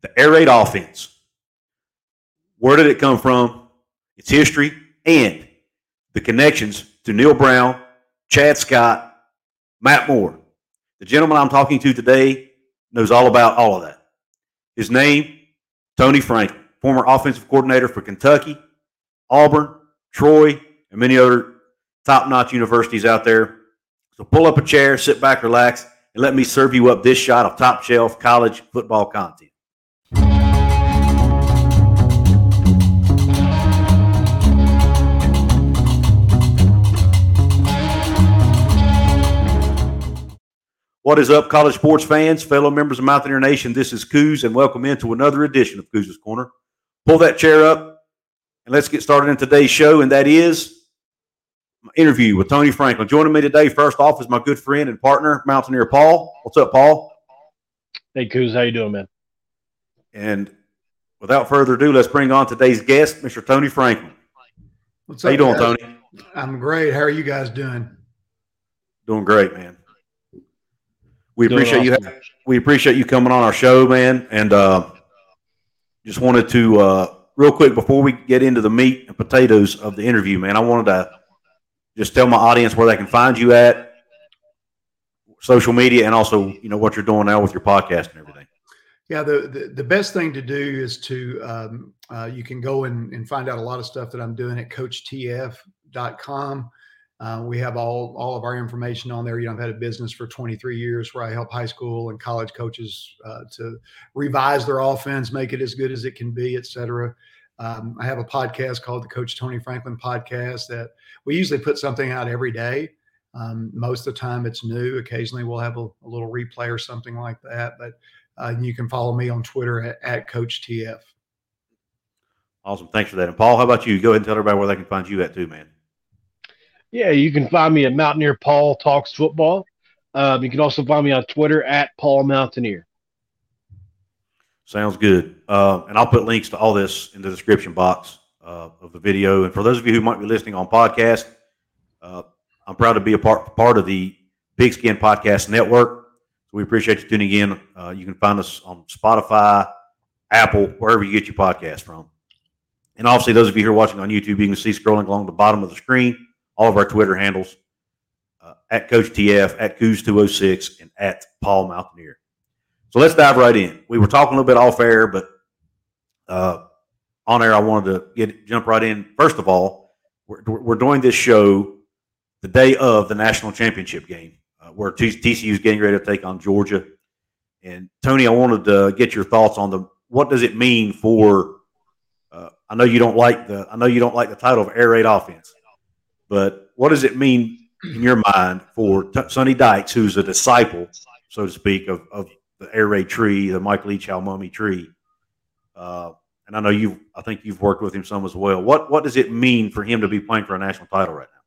the air raid offense. Where did it come from? Its history and the connections to Neal Brown, Chad Scott, Matt Moore. The gentleman I'm talking to today knows all about all of that. His name, Tony Franklin, former offensive coordinator for Kentucky, Auburn, Troy, and many other top notch universities out there. So pull up a chair, sit back, relax, and let me serve you up this shot of top shelf college football content. What is up, college sports fans, fellow members of Mountaineer Nation? This is Couz, and welcome into another edition of Couz's Corner. Pull that chair up, and let's get started in today's show, and that is my interview with Tony Franklin. Joining me today, first off, is my good friend and partner, Mountaineer Paul. What's up, Paul? Hey, Couz, how you doing, man? And without further ado, let's bring on today's guest, Mr. Tony Franklin. What's How up, you doing, guys? Tony? I'm great. How are you guys doing? Doing great, man. We Doing appreciate you. awesome. We appreciate you coming on our show, man. And uh, just wanted to uh, real quick before we get into the meat and potatoes of the interview, man. I wanted to just tell my audience where they can find you at social media, and also you know what you're doing now with your podcast and everything. Yeah, the, the, the best thing to do is to, um, uh, you can go and, and find out a lot of stuff that I'm doing at coachtf.com. Uh, we have all, all of our information on there. You know, I've had a business for 23 years where I help high school and college coaches uh, to revise their offense, make it as good as it can be, et cetera. Um, I have a podcast called the Coach Tony Franklin Podcast that we usually put something out every day. Um, most of the time it's new. Occasionally we'll have a, a little replay or something like that. But uh, you can follow me on Twitter at, at Coach TF. Awesome, thanks for that. And Paul, how about you? Go ahead and tell everybody where they can find you at too, man. Yeah, you can find me at Mountaineer Paul Talks Football. Um, you can also find me on Twitter at Paul Mountaineer. Sounds good. Uh, and I'll put links to all this in the description box uh, of the video. And for those of you who might be listening on podcast, uh, I'm proud to be a part part of the Pigskin Podcast Network. So we appreciate you tuning in. Uh, you can find us on Spotify, Apple, wherever you get your podcast from. And obviously, those of you who are watching on YouTube, you can see scrolling along the bottom of the screen all of our Twitter handles uh, at Coach TF, at Couz206, and at Paul Mountaineer. So let's dive right in. We were talking a little bit off air, but uh, on air, I wanted to get jump right in. First of all, we're, we're doing this show the day of the national championship game, uh, where TCU is getting ready to take on Georgia. And Tony, I wanted to get your thoughts on the what does it mean for. Uh, I know you don't like the I know you don't like the title of air raid offense, but what does it mean in your mind for T- Sonny Dykes, who's a disciple, so to speak, of, of the air raid tree, the Mike Leach Mumme tree? Uh, and I know you, I think you've worked with him some as well. What what does it mean for him to be playing for a national title right now?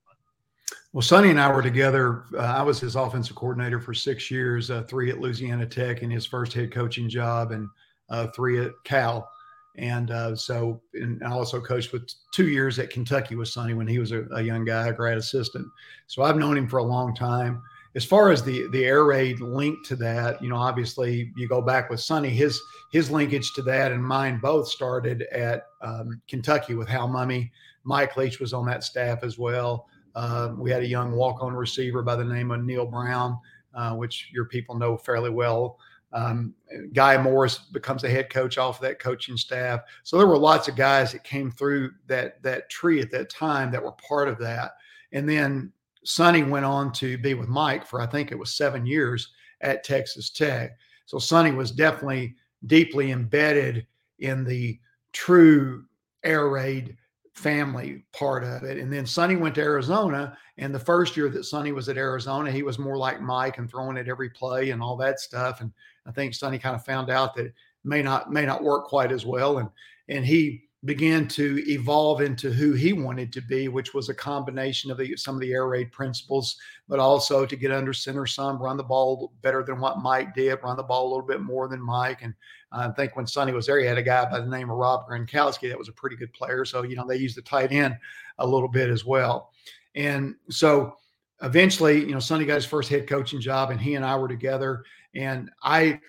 Well, Sonny and I were together. Uh, I was his offensive coordinator for six years, uh, three at Louisiana Tech in his first head coaching job, and uh, three at Cal. And uh, so, and I also coached with two years at Kentucky with Sonny when he was a, a young guy, a grad assistant. So I've known him for a long time. As far as the the air raid link to that, you know, obviously you go back with Sonny. His his linkage to that and mine both started at um, Kentucky with Hal Mumme. Mike Leach was on that staff as well. Uh, we had a young walk-on receiver by the name of Neal Brown, uh, which your people know fairly well. Um, Guy Morriss becomes the head coach off of that coaching staff. So there were lots of guys that came through that that tree at that time that were part of that. And then Sonny went on to be with Mike for I think it was seven years at Texas Tech. So Sonny was definitely deeply embedded in the true air raid family part of it. And then Sonny went to Arizona. And the first year that Sonny was at Arizona, he was more like Mike and throwing at every play and all that stuff. And I think Sonny kind of found out that it may not may not work quite as well. And and he began to evolve into who he wanted to be, which was a combination of the, some of the air raid principles, but also to get under center some, run the ball better than what Mike did, run the ball a little bit more than Mike. And I think when Sonny was there, he had a guy by the name of Rob Gronkowski that was a pretty good player. So, you know, they used the tight end a little bit as well. And so eventually, you know, Sonny got his first head coaching job and he and I were together. And I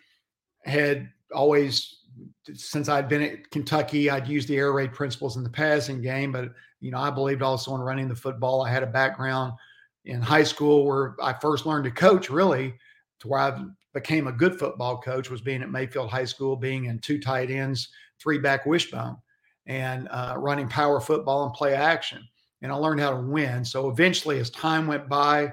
had always since I'd been at Kentucky, I'd used the air raid principles in the passing game, but you know, I believed also in running the football. I had a background in high school where I first learned to coach really to where I became a good football coach was being at Mayfield High School, being in two tight ends, three back wishbone, and uh, running power football and play action. And I learned how to win. So eventually, as time went by,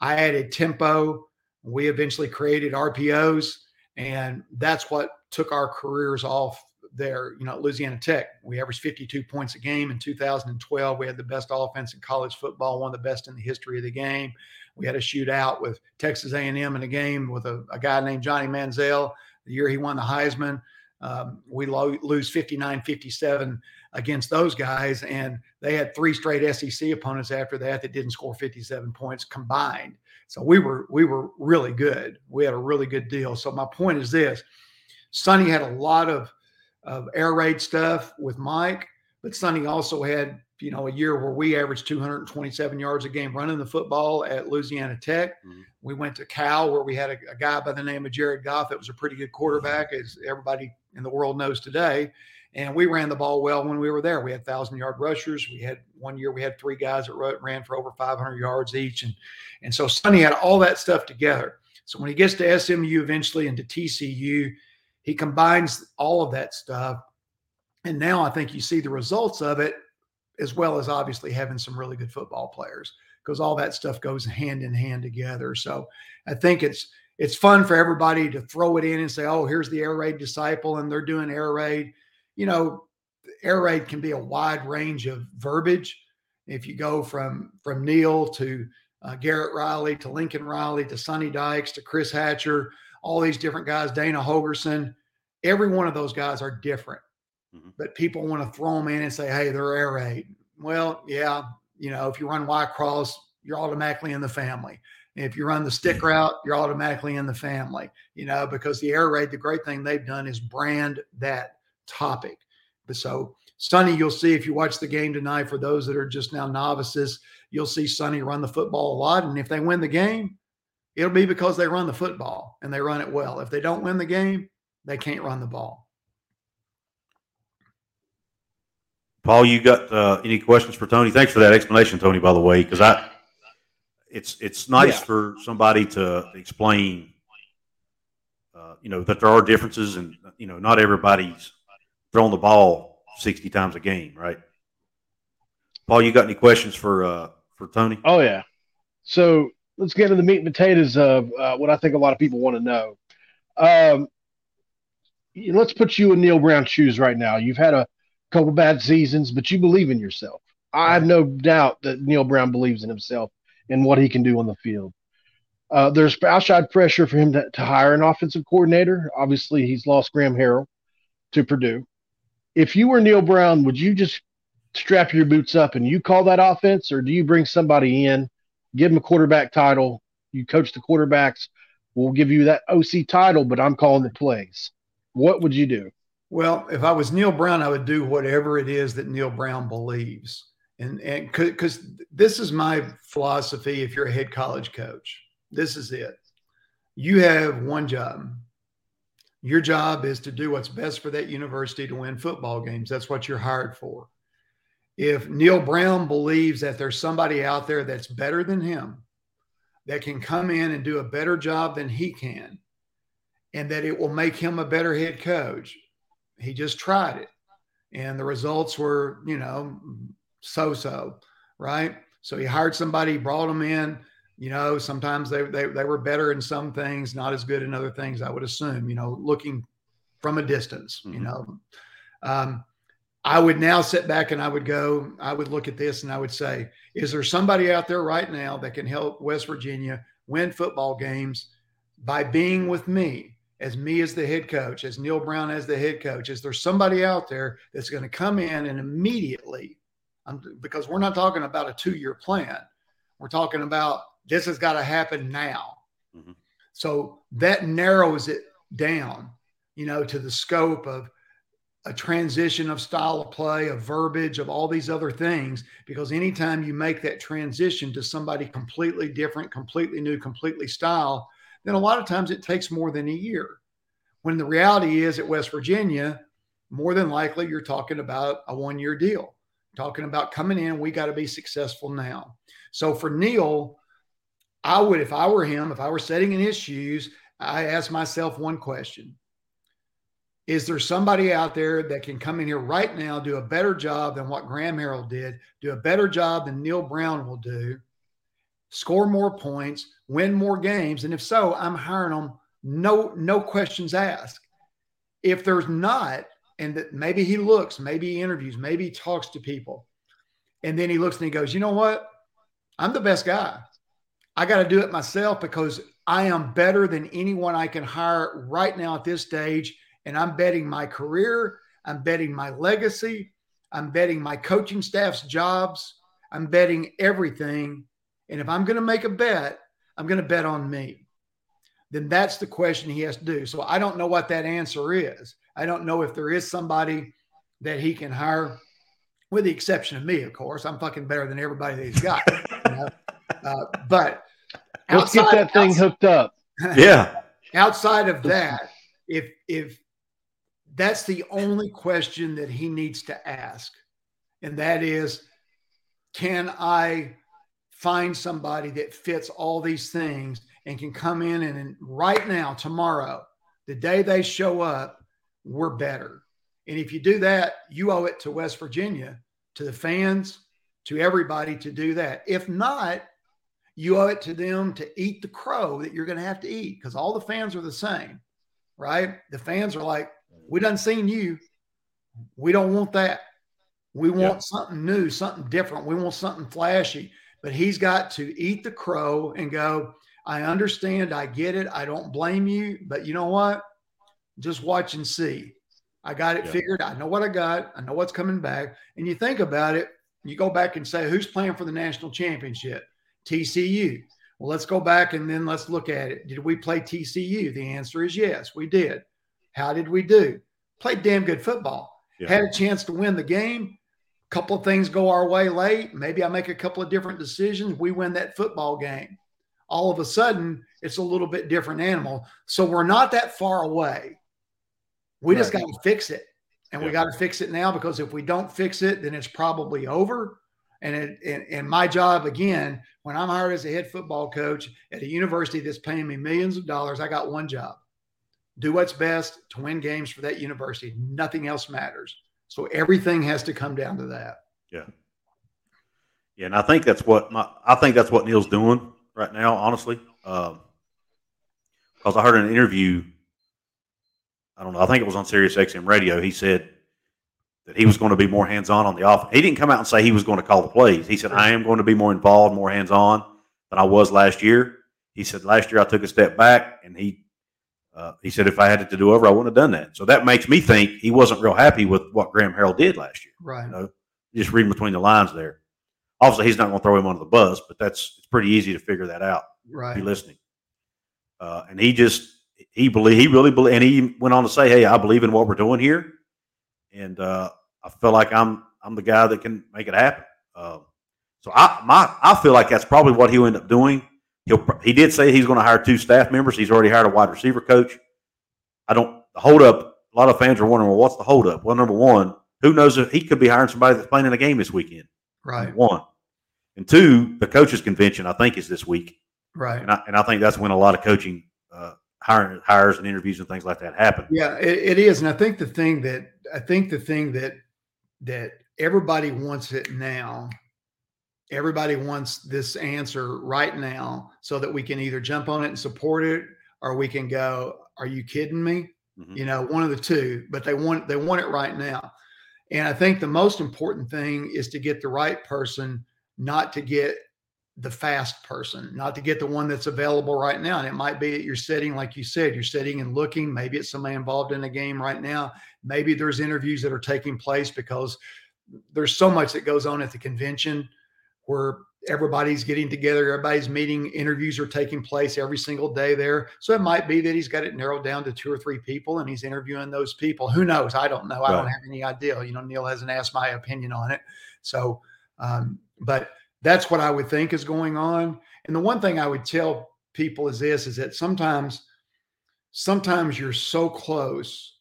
I added tempo. We eventually created RPOs, and that's what took our careers off there. You know, at Louisiana Tech, we averaged 52 points a game in 2012. We had the best offense in college football, one of the best in the history of the game. We had a shootout with Texas A&M in a game with a, a guy named Johnny Manziel. The year he won the Heisman, um, we lo- lose 59-57 against those guys, and they had three straight SEC opponents after that that didn't score 57 points combined. So we were we were really good. We had a really good deal. So my point is this: Sonny had a lot of of air raid stuff with Mike, but Sonny also had you know, a year where we averaged 227 yards a game running the football at Louisiana Tech. Mm-hmm. We went to Cal where we had a, a, guy by the name of Jared Goff that was a pretty good quarterback, as everybody in the world knows today. And we ran the ball well when we were there. We had thousand yard rushers. We had one year we had three guys that ran for over 500 yards each, and and so Sonny had all that stuff together. So when he gets to SMU eventually and to TCU, he combines all of that stuff. And now I think you see the results of it as well as obviously having some really good football players because all that stuff goes hand in hand together. So I think it's it's fun for everybody to throw it in and say, "Oh, here's the air raid disciple," and they're doing air raid. You know, air raid can be a wide range of verbiage. If you go from from Neal to uh, Garrett Riley to Lincoln Riley to Sonny Dykes to Chris Hatcher, all these different guys, Dana Holgorsen, every one of those guys are different. Mm-hmm. But people want to throw them in and say, hey, they're air raid. Well, yeah, you know, if you run Y cross, you're automatically in the family. If you run the stick mm-hmm. route, you're automatically in the family, you know, because the air raid, the great thing they've done is brand that topic. But so, Sonny, you'll see if you watch the game tonight, for those that are just now novices, you'll see Sonny run the football a lot. And if they win the game, it'll be because they run the football and they run it well. If they don't win the game, they can't run the ball. Paul, you got uh, any questions for Tony? Thanks for that explanation, Tony. By the way, because I, it's it's nice yeah. for somebody to explain, uh, you know, that there are differences, and you know, not everybody's throwing the ball sixty times a game, right? Paul, you got any questions for uh, for Tony? Oh yeah. So let's get into the meat and potatoes of uh, what I think a lot of people want to know. Um, let's put you in Neal Brown's shoes right now. You've had a couple bad seasons, but you believe in yourself. I have no doubt that Neal Brown believes in himself and what he can do on the field. Uh, there's outside pressure for him to, to, hire an offensive coordinator. Obviously, he's lost Graham Harrell to Purdue. If you were Neal Brown, would you just strap your boots up and you call that offense, or do you bring somebody in, give them a quarterback title? You coach the quarterbacks. We'll give you that OC title, but I'm calling the plays. What would you do? Well, if I was Neal Brown, I would do whatever it is that Neil Brown believes. And and because this is my philosophy if you're a head college coach, this is it. You have one job. Your job is to do what's best for that university to win football games. That's what you're hired for. If Neal Brown believes that there's somebody out there that's better than him, that can come in and do a better job than he can, and that it will make him a better head coach, he just tried it and the results were you know so so right so he hired somebody brought him in you know sometimes they, they they were better in some things not as good in other things i would assume you know looking from a distance mm-hmm. you know. Um, i would now sit back and i would go i would look at this and i would say is there somebody out there right now that can help west virginia win football games by being with me as me as the head coach, as Neal Brown as the head coach, is there somebody out there that's going to come in and immediately, because we're not talking about a two year plan, we're talking about this has got to happen now. Mm-hmm. So that narrows it down, you know, to the scope of a transition of style of play, of verbiage, of all these other things. Because anytime you make that transition to somebody completely different, completely new, completely style, then a lot of times it takes more than a year. When the reality is at West Virginia, more than likely you're talking about a one year deal, talking about coming in. We got to be successful now. So for Neal, I would, if I were him, if I were sitting in his shoes, I ask myself one question Is there somebody out there that can come in here right now, do a better job than what Graham Harrell did, do a better job than Neal Brown will do, score more points, win more games? And if so, I'm hiring them, no, no questions asked. If there's not, and that maybe he looks, maybe he interviews, maybe he talks to people, and then he looks and he goes, you know what? I'm the best guy. I got to do it myself because I am better than anyone I can hire right now at this stage. And I'm betting my career, I'm betting my legacy, I'm betting my coaching staff's jobs, I'm betting everything. And if I'm going to make a bet, I'm going to bet on me. Then that's the question he has to do. So I don't know what that answer is. I don't know if there is somebody that he can hire, with the exception of me, of course. I'm fucking better than everybody that he's got. You know? uh, but let's get that thing outside, hooked up. Yeah. outside of that, if if that's the only question that he needs to ask, and that is, can I find somebody that fits all these things and can come in and right now, tomorrow, the day they show up, we're better. And if you do that, you owe it to West Virginia, to the fans, to everybody to do that. If not, you owe it to them to eat the crow that you're going to have to eat because all the fans are the same, right? The fans are like, we done seen you. We don't want that. We want yeah. something new, something different. We want something flashy. But he's got to eat the crow and go, I understand. I get it. I don't blame you. But you know what? Just watch and see. I got it yeah. figured. I know what I got. I know what's coming back. And you think about it, you go back and say, who's playing for the national championship? TCU. Well, let's go back and then let's look at it. Did we play TCU? The answer is yes, we did. How did we do? Played damn good football. Yeah. Had a chance to win the game. A couple of things go our way late. Maybe I make a couple of different decisions. We win that football game. All of a sudden, it's a little bit different animal. So we're not that far away. We right. just got to fix it. And yeah. we got to fix it now because if we don't fix it, then it's probably over. And, it, and, and my job again, when I'm hired as a head football coach at a university that's paying me millions of dollars, I got one job: do what's best to win games for that university. Nothing else matters. So everything has to come down to that. Yeah. Yeah, and I think that's what my I think that's what Neal's doing right now, honestly. Um, because I heard an interview. I don't know. I think it was on Sirius XM radio. He said that he was going to be more hands on on the offense. He didn't come out and say he was going to call the plays. He said, I am going to be more involved, more hands on than I was last year. He said, last year I took a step back and he, uh, he said, if I had it to do over, I wouldn't have done that. So that makes me think he wasn't real happy with what Graham Harrell did last year. Right. You know, just reading between the lines there. Obviously, he's not going to throw him under the bus, but that's it's pretty easy to figure that out. Right. You're listening. Uh, and he just he believe he really believe, and he went on to say, "Hey, I believe in what we're doing here." And uh, I feel like I'm I'm the guy that can make it happen. Uh, so I my I feel like that's probably what he'll end up doing. He'll he did say he's going to hire two staff members. He's already hired a wide receiver coach. I don't the hold up. A lot of fans are wondering, well, what's the hold up? Well, number one, who knows if he could be hiring somebody that's playing in a game this weekend. Right. One. And two, the coaches convention I think is this week. Right. And I, and I think that's when a lot of coaching hiring hires and interviews and things like that happen. Yeah, it, it is. And I think the thing that I think the thing that that everybody wants it now. Everybody wants this answer right now so that we can either jump on it and support it or we can go, are you kidding me? Mm-hmm. You know, one of the two, but they want they want it right now. And I think the most important thing is to get the right person, not to get the fast person, not to get the one that's available right now. And it might be that you're sitting, like you said, you're sitting and looking. Maybe it's somebody involved in a game right now. Maybe there's interviews that are taking place because there's so much that goes on at the convention where everybody's getting together, everybody's meeting, interviews are taking place every single day there. So it might be that he's got it narrowed down to two or three people and he's interviewing those people. Who knows? I don't know. Right. I don't have any idea. You know, Neal hasn't asked my opinion on it. So, um, but that's what I would think is going on. And the one thing I would tell people is this is that sometimes sometimes you're so close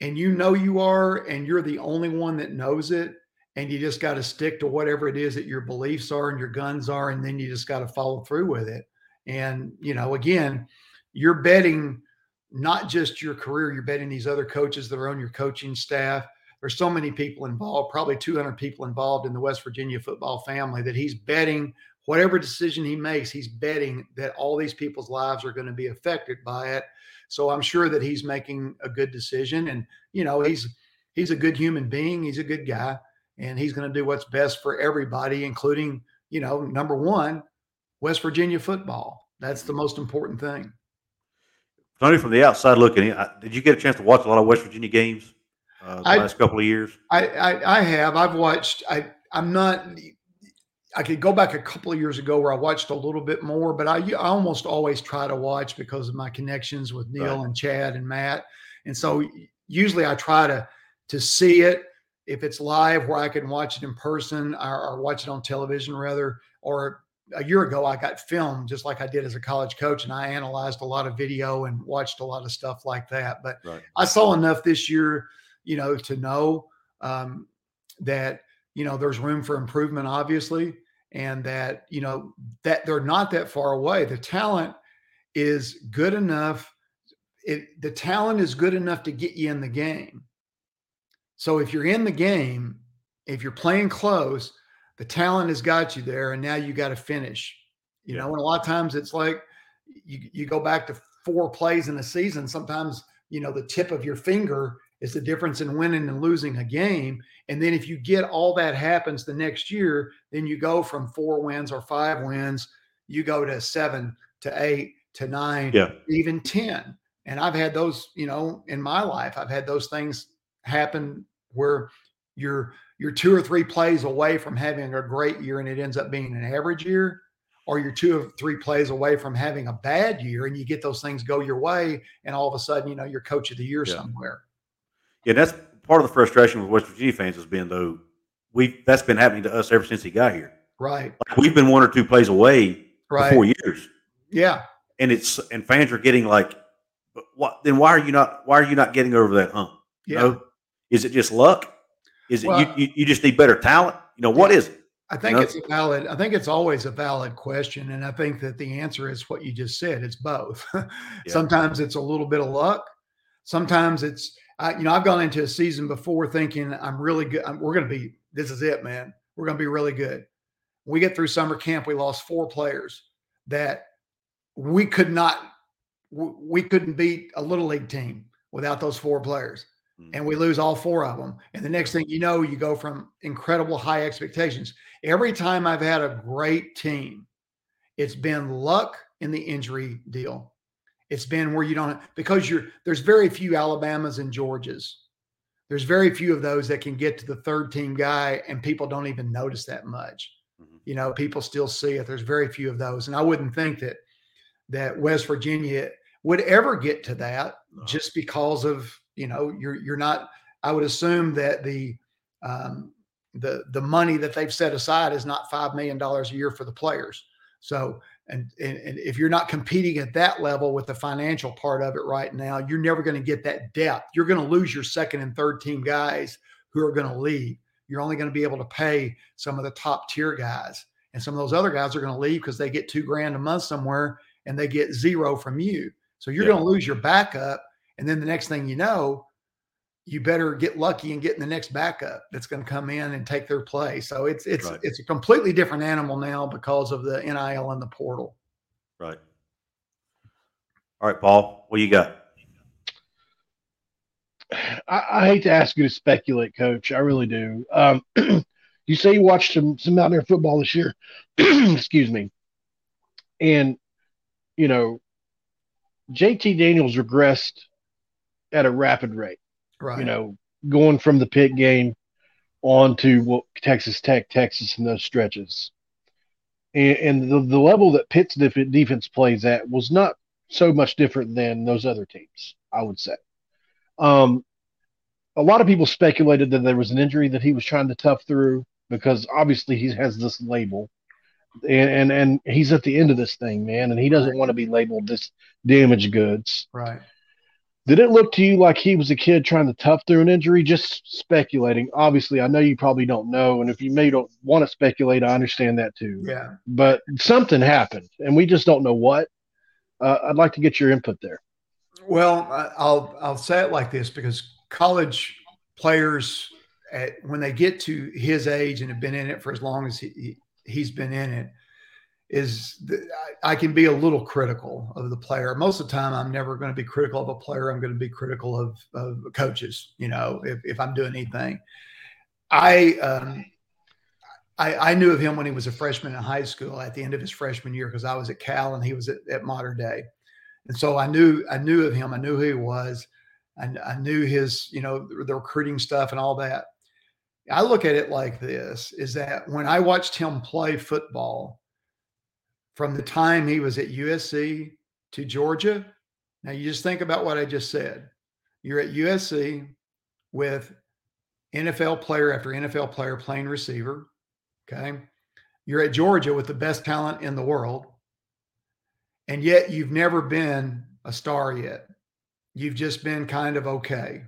and you know you are, and you're the only one that knows it, and you just got to stick to whatever it is that your beliefs are and your guns are, and then you just got to follow through with it. And you know, again, you're betting not just your career, you're betting these other coaches that are on your coaching staff. There's so many people involved, probably 200 people involved in the West Virginia football family that he's betting whatever decision he makes, he's betting that all these people's lives are going to be affected by it. So I'm sure that he's making a good decision. And, you know, he's he's a good human being. He's a good guy. And he's going to do what's best for everybody, including, you know, number one, West Virginia football. That's the most important thing. Tony, from the outside looking in, did you get a chance to watch a lot of West Virginia games uh, the I, last couple of years? I, I, I have. I've watched. I I'm not. I could go back a couple of years ago where I watched a little bit more, but I, I almost always try to watch because of my connections with Neal right. and Chad and Matt. And so usually I try to to see it if it's live where I can watch it in person or, or watch it on television rather. Or a year ago I got filmed just like I did as a college coach and I analyzed a lot of video and watched a lot of stuff like that. But right. I saw enough this year, you know, to know um, that you know there's room for improvement obviously and that you know that they're not that far away the talent is good enough it, the talent is good enough to get you in the game so if you're in the game if you're playing close the talent has got you there and now you got to finish you yeah. know and a lot of times it's like you, you go back to four plays in a season sometimes you know the tip of your finger is the difference in winning and losing a game. And then if you get all that happens the next year, then you go from four wins or five wins, you go to seven to eight to nine, yeah. even 10. And I've had those, you know, in my life, I've had those things happen where you're you're two or three plays away from having a great year and it ends up being an average year or you're two or three plays away from having a bad year and you get those things go your way and all of a sudden you know you're coach of the year yeah. somewhere yeah, that's part of the frustration with West Virginia fans has been though we that's been happening to us ever since he got here. Right. Like we've been one or two plays away right. for four years. Yeah. And it's and fans are getting like, what? Then why are you not? Why are you not getting over that hump? Yeah. You know? Is it just luck? Is it you, you, you? just need better talent. You know what is it? I think you know? it's a valid. I think it's always a valid question, and I think that the answer is what you just said. It's both. yeah. Sometimes it's a little bit of luck. Sometimes it's I, you know, I've gone into a season before thinking I'm really good. I'm, we're going to be, this is it, man. We're going to be really good. We get through summer camp, we lost four players that we could not, we couldn't beat a little league team without those four players. Mm-hmm. And we lose all four of them. And the next thing you know, you go from incredible high expectations. Every time I've had a great team, it's been luck in the injury deal. It's been where you don't because you're there's very few Alabamas and Georgias. There's very few of those that can get to the third team guy and people don't even notice that much. Mm-hmm. You know, people still see it. There's very few of those. And I wouldn't think that that West Virginia would ever get to that no. just because of, you know, you're you're not I would assume that the um, the the money that they've set aside is not five million dollars a year for the players. So and, and, and if you're not competing at that level with the financial part of it right now, you're never going to get that depth. You're going to lose your second and third team guys who are going to leave. You're only going to be able to pay some of the top tier guys. And some of those other guys are going to leave because they get two grand a month somewhere and they get zero from you. So you're yeah. going to lose your backup. And then the next thing you know, you better get lucky and get in the next backup that's going to come in and take their place. So it's it's right. it's a completely different animal now because of the NIL and the portal. Right. All right, Paul, what you got? I, I hate to ask you to speculate, Coach. I really do. Um, you say you watched some some Mountaineer football this year. Excuse me. And you know, JT Daniels regressed at a rapid rate. Right. You know, going from the Pitt game on to well, Texas Tech, Texas, and those stretches. And, and the, the level that Pitt's def- defense plays at was not so much different than those other teams, I would say. Um, a lot of people speculated that there was an injury that he was trying to tough through because obviously he has this label. And, and and he's at the end of this thing, man, and he doesn't want to be labeled this damaged goods. Right Did it look to you like he was a kid trying to tough through an injury? Just speculating. Obviously, I know you probably don't know, and if you may don't want to speculate, I understand that too. Yeah. But something happened, and we just don't know what. Uh, I'd like to get your input there. Well, I'll I'll say it like this because college players, at, when they get to his age and have been in it for as long as he, he's been in it, is I can be a little critical of the player. Most of the time, I'm never going to be critical of a player. I'm going to be critical of, of coaches. You know, if, if I'm doing anything, I, um, I I knew of him when he was a freshman in high school at the end of his freshman year because I was at Cal and he was at, at Mater Dei, and so I knew I knew of him. I knew who he was. and I knew his you know the recruiting stuff and all that. I look at it like this: is that when I watched him play football from the time he was at USC to Georgia. Now, you just think about what I just said. You're at USC with NFL player after NFL player playing receiver. Okay. You're at Georgia with the best talent in the world. And yet you've never been a star yet. You've just been kind of okay.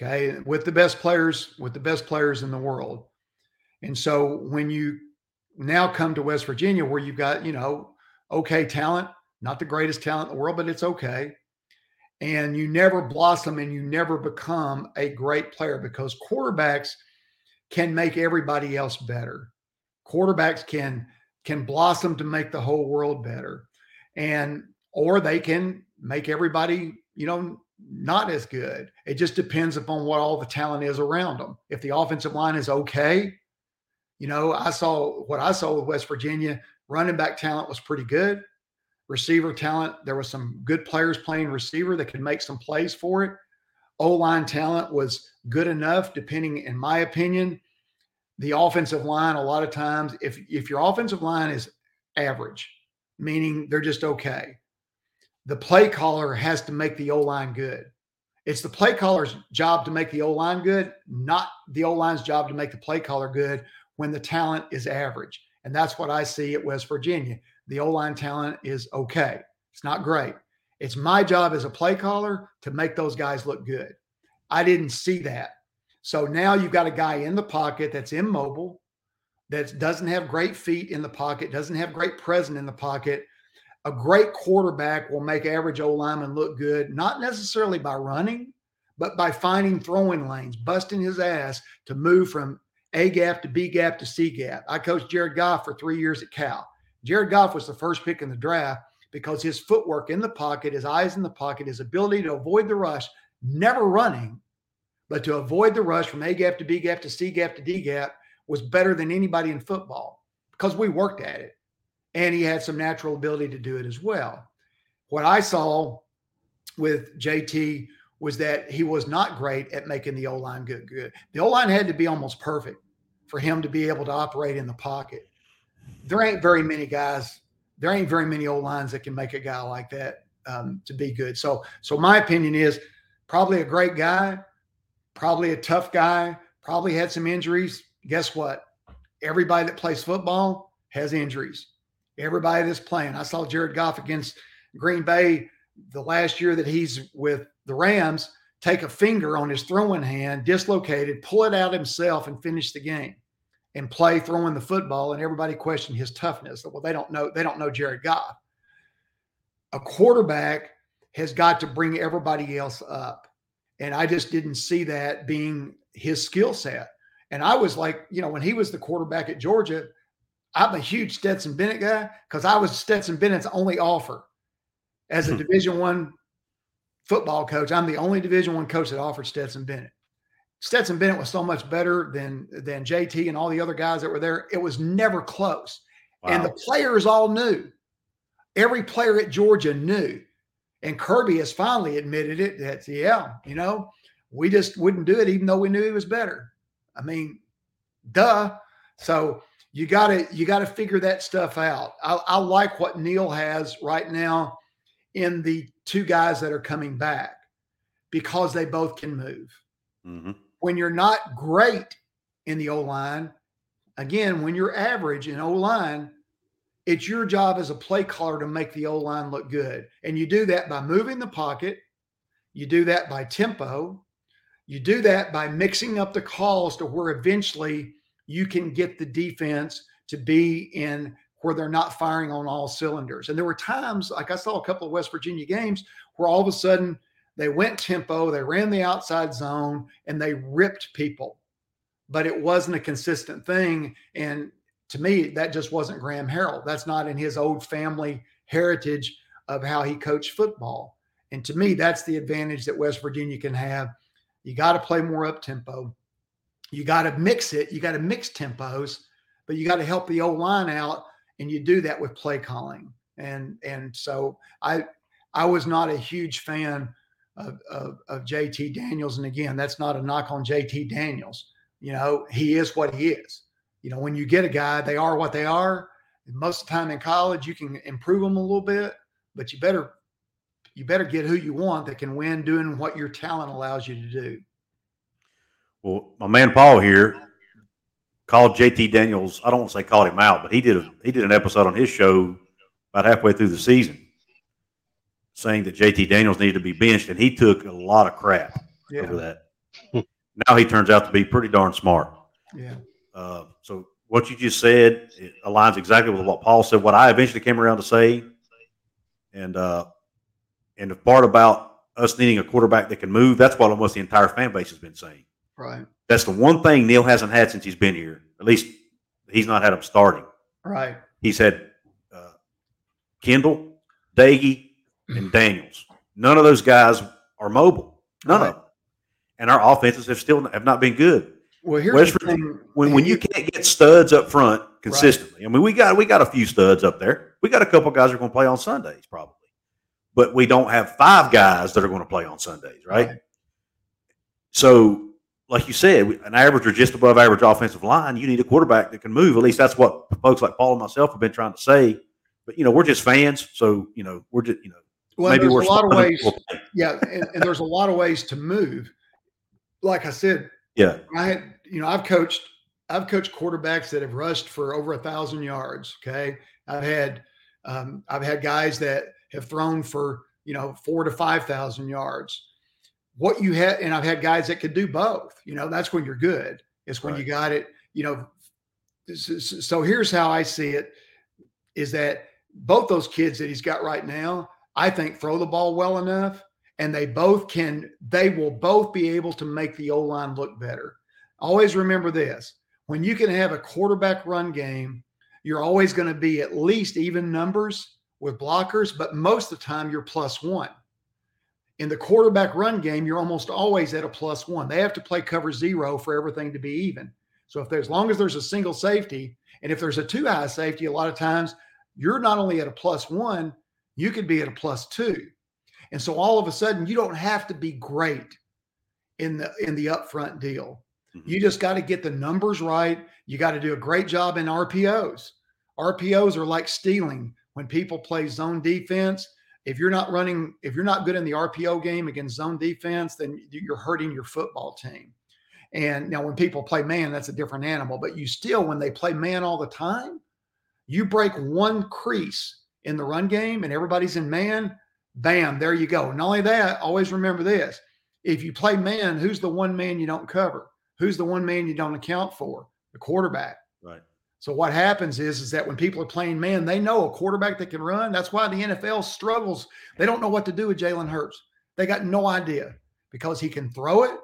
Okay. With the best players, with the best players in the world. And so when you now come to West Virginia where you've got, you know, okay talent, not the greatest talent in the world, but it's okay. And you never blossom and you never become a great player because quarterbacks can make everybody else better. Quarterbacks can can blossom to make the whole world better. And or they can make everybody, you know, not as good. It just depends upon what all the talent is around them. If the offensive line is okay, you know, I saw what I saw with West Virginia. Running back talent was pretty good. Receiver talent, there was some good players playing receiver that could make some plays for it. O line talent was good enough, depending, in my opinion. The offensive line, a lot of times, if if your offensive line is average, meaning they're just okay, the play caller has to make the O line good. It's the play caller's job to make the O line good, not the O line's job to make the play caller good when the talent is average. And that's what I see at West Virginia. The O line talent is okay. It's not great. It's my job as a play caller to make those guys look good. I didn't see that. So now you've got a guy in the pocket that's immobile, that doesn't have great feet in the pocket, doesn't have great presence in the pocket. A great quarterback will make average O lineman look good, not necessarily by running, but by finding throwing lanes, busting his ass to move from a gap to B gap to C gap. I coached Jared Goff for three years at Cal. Jared Goff was the first pick in the draft because his footwork in the pocket, his eyes in the pocket, his ability to avoid the rush, never running, but to avoid the rush from A gap to B gap to C gap to D gap was better than anybody in football because we worked at it. And he had some natural ability to do it as well. What I saw with JT was that he was not great at making the O line good. Good. The O line had to be almost perfect for him to be able to operate in the pocket. There ain't very many guys. There ain't very many old lines that can make a guy like that um, to be good. So, so my opinion is probably a great guy, probably a tough guy, probably had some injuries. Guess what? Everybody that plays football has injuries. Everybody that's playing. I saw Jared Goff against Green Bay the last year that he's with the Rams take a finger on his throwing hand, dislocated, pull it out himself, and finish the game and play throwing the football. And everybody questioned his toughness. Well, they don't know. They don't know Jared Goff. A quarterback has got to bring everybody else up, and I just didn't see that being his skill set. And I was like, you know, when he was the quarterback at Georgia, I'm a huge Stetson Bennett guy because I was Stetson Bennett's only offer as a hmm. Division One football coach. I'm the only Division One coach that offered Stetson Bennett. Stetson Bennett was so much better than than JT and all the other guys that were there. It was never close, wow. and the players all knew. Every player at Georgia knew, and Kirby has finally admitted it. That yeah, you know, we just wouldn't do it, even though we knew he was better. I mean, duh. So you got to you got to figure that stuff out. I, I like what Neal has right now in the two guys that are coming back because they both can move. Mm-hmm. When you're not great in the O line, again, when you're average in O line, it's your job as a play caller to make the O line look good. And you do that by moving the pocket. You do that by tempo. You do that by mixing up the calls to where eventually you can get the defense to be in where they're not firing on all cylinders. And there were times, like I saw a couple of West Virginia games, where all of a sudden they went tempo, they ran the outside zone, and they ripped people. But it wasn't a consistent thing. And to me, that just wasn't Graham Harrell. That's not in his old family heritage of how he coached football. And to me, that's the advantage that West Virginia can have. You got to play more up tempo. You got to mix it. You got to mix tempos, but you got to help the old line out, and you do that with play calling. And and so I I was not a huge fan of, of, of JT Daniels. And again, that's not a knock on JT Daniels. You know, he is what he is. You know, when you get a guy, they are what they are. most of the time in college, you can improve them a little bit, but you better you better get who you want that can win doing what your talent allows you to do. Well, my man Paul here called JT Daniels. I don't want to say called him out, but he did a, he did an episode on his show about halfway through the season saying that JT Daniels needed to be benched, and he took a lot of crap yeah. over that. now he turns out to be pretty darn smart. Yeah. Uh, so what you just said aligns exactly with what Paul said. What I eventually came around to say, and uh, and the part about us needing a quarterback that can move, that's what almost the entire fan base has been saying. Right. That's the one thing Neal hasn't had since he's been here. At least he's not had him starting. Right. He's had uh, Kendall, Doege, and Daniels. None of those guys are mobile. None right. of them. And our offenses have still have not been good. Well, here's West Virginia, when when you can't get studs up front consistently. Right. I mean, we got we got a few studs up there. We got a couple guys that are going to play on Sundays probably, but we don't have five guys that are going to play on Sundays, right? right. So, like you said, an average or just above average offensive line, you need a quarterback that can move. At least that's what folks like Paul and myself have been trying to say. But you know, we're just fans, so you know, we're just you know, well, Maybe there's a lot of ways. Yeah, and, and, there's a lot of ways to move. Like I said, yeah, I had you know I've coached I've coached quarterbacks that have rushed for over a thousand yards. Okay, I've had um, I've had guys that have thrown for you know four to five thousand yards. What you had, and I've had guys that could do both. You know, that's when you're good. It's when right. you got it. You know, so here's how I see it: is that both those kids that he's got right now I think, throw the ball well enough, and they both can, they will both be able to make the O line look better. Always remember this when you can have a quarterback run game, you're always going to be at least even numbers with blockers, but most of the time you're plus one. In the quarterback run game, you're almost always at a plus one. They have to play cover zero for everything to be even. So if there's as long as there's a single safety, and if there's a two high safety, a lot of times you're not only at a plus one, you could be at a plus two. And so all of a sudden, you don't have to be great in the in the upfront deal. Mm-hmm. You just got to get the numbers right. You got to do a great job in RPOs. RPOs are like stealing when people play zone defense. If you're not running, if you're not good in the RPO game against zone defense, then you're hurting your football team. And now when people play man, that's a different animal. But you still, when they play man all the time, you break one crease in the run game and everybody's in man, bam, there you go. Not only that, always remember this. If you play man, who's the one man you don't cover? Who's the one man you don't account for? The quarterback. Right. So what happens is is that when people are playing man, they know a quarterback that can run. That's why the NFL struggles. They don't know what to do with Jalen Hurts. They got no idea because he can throw it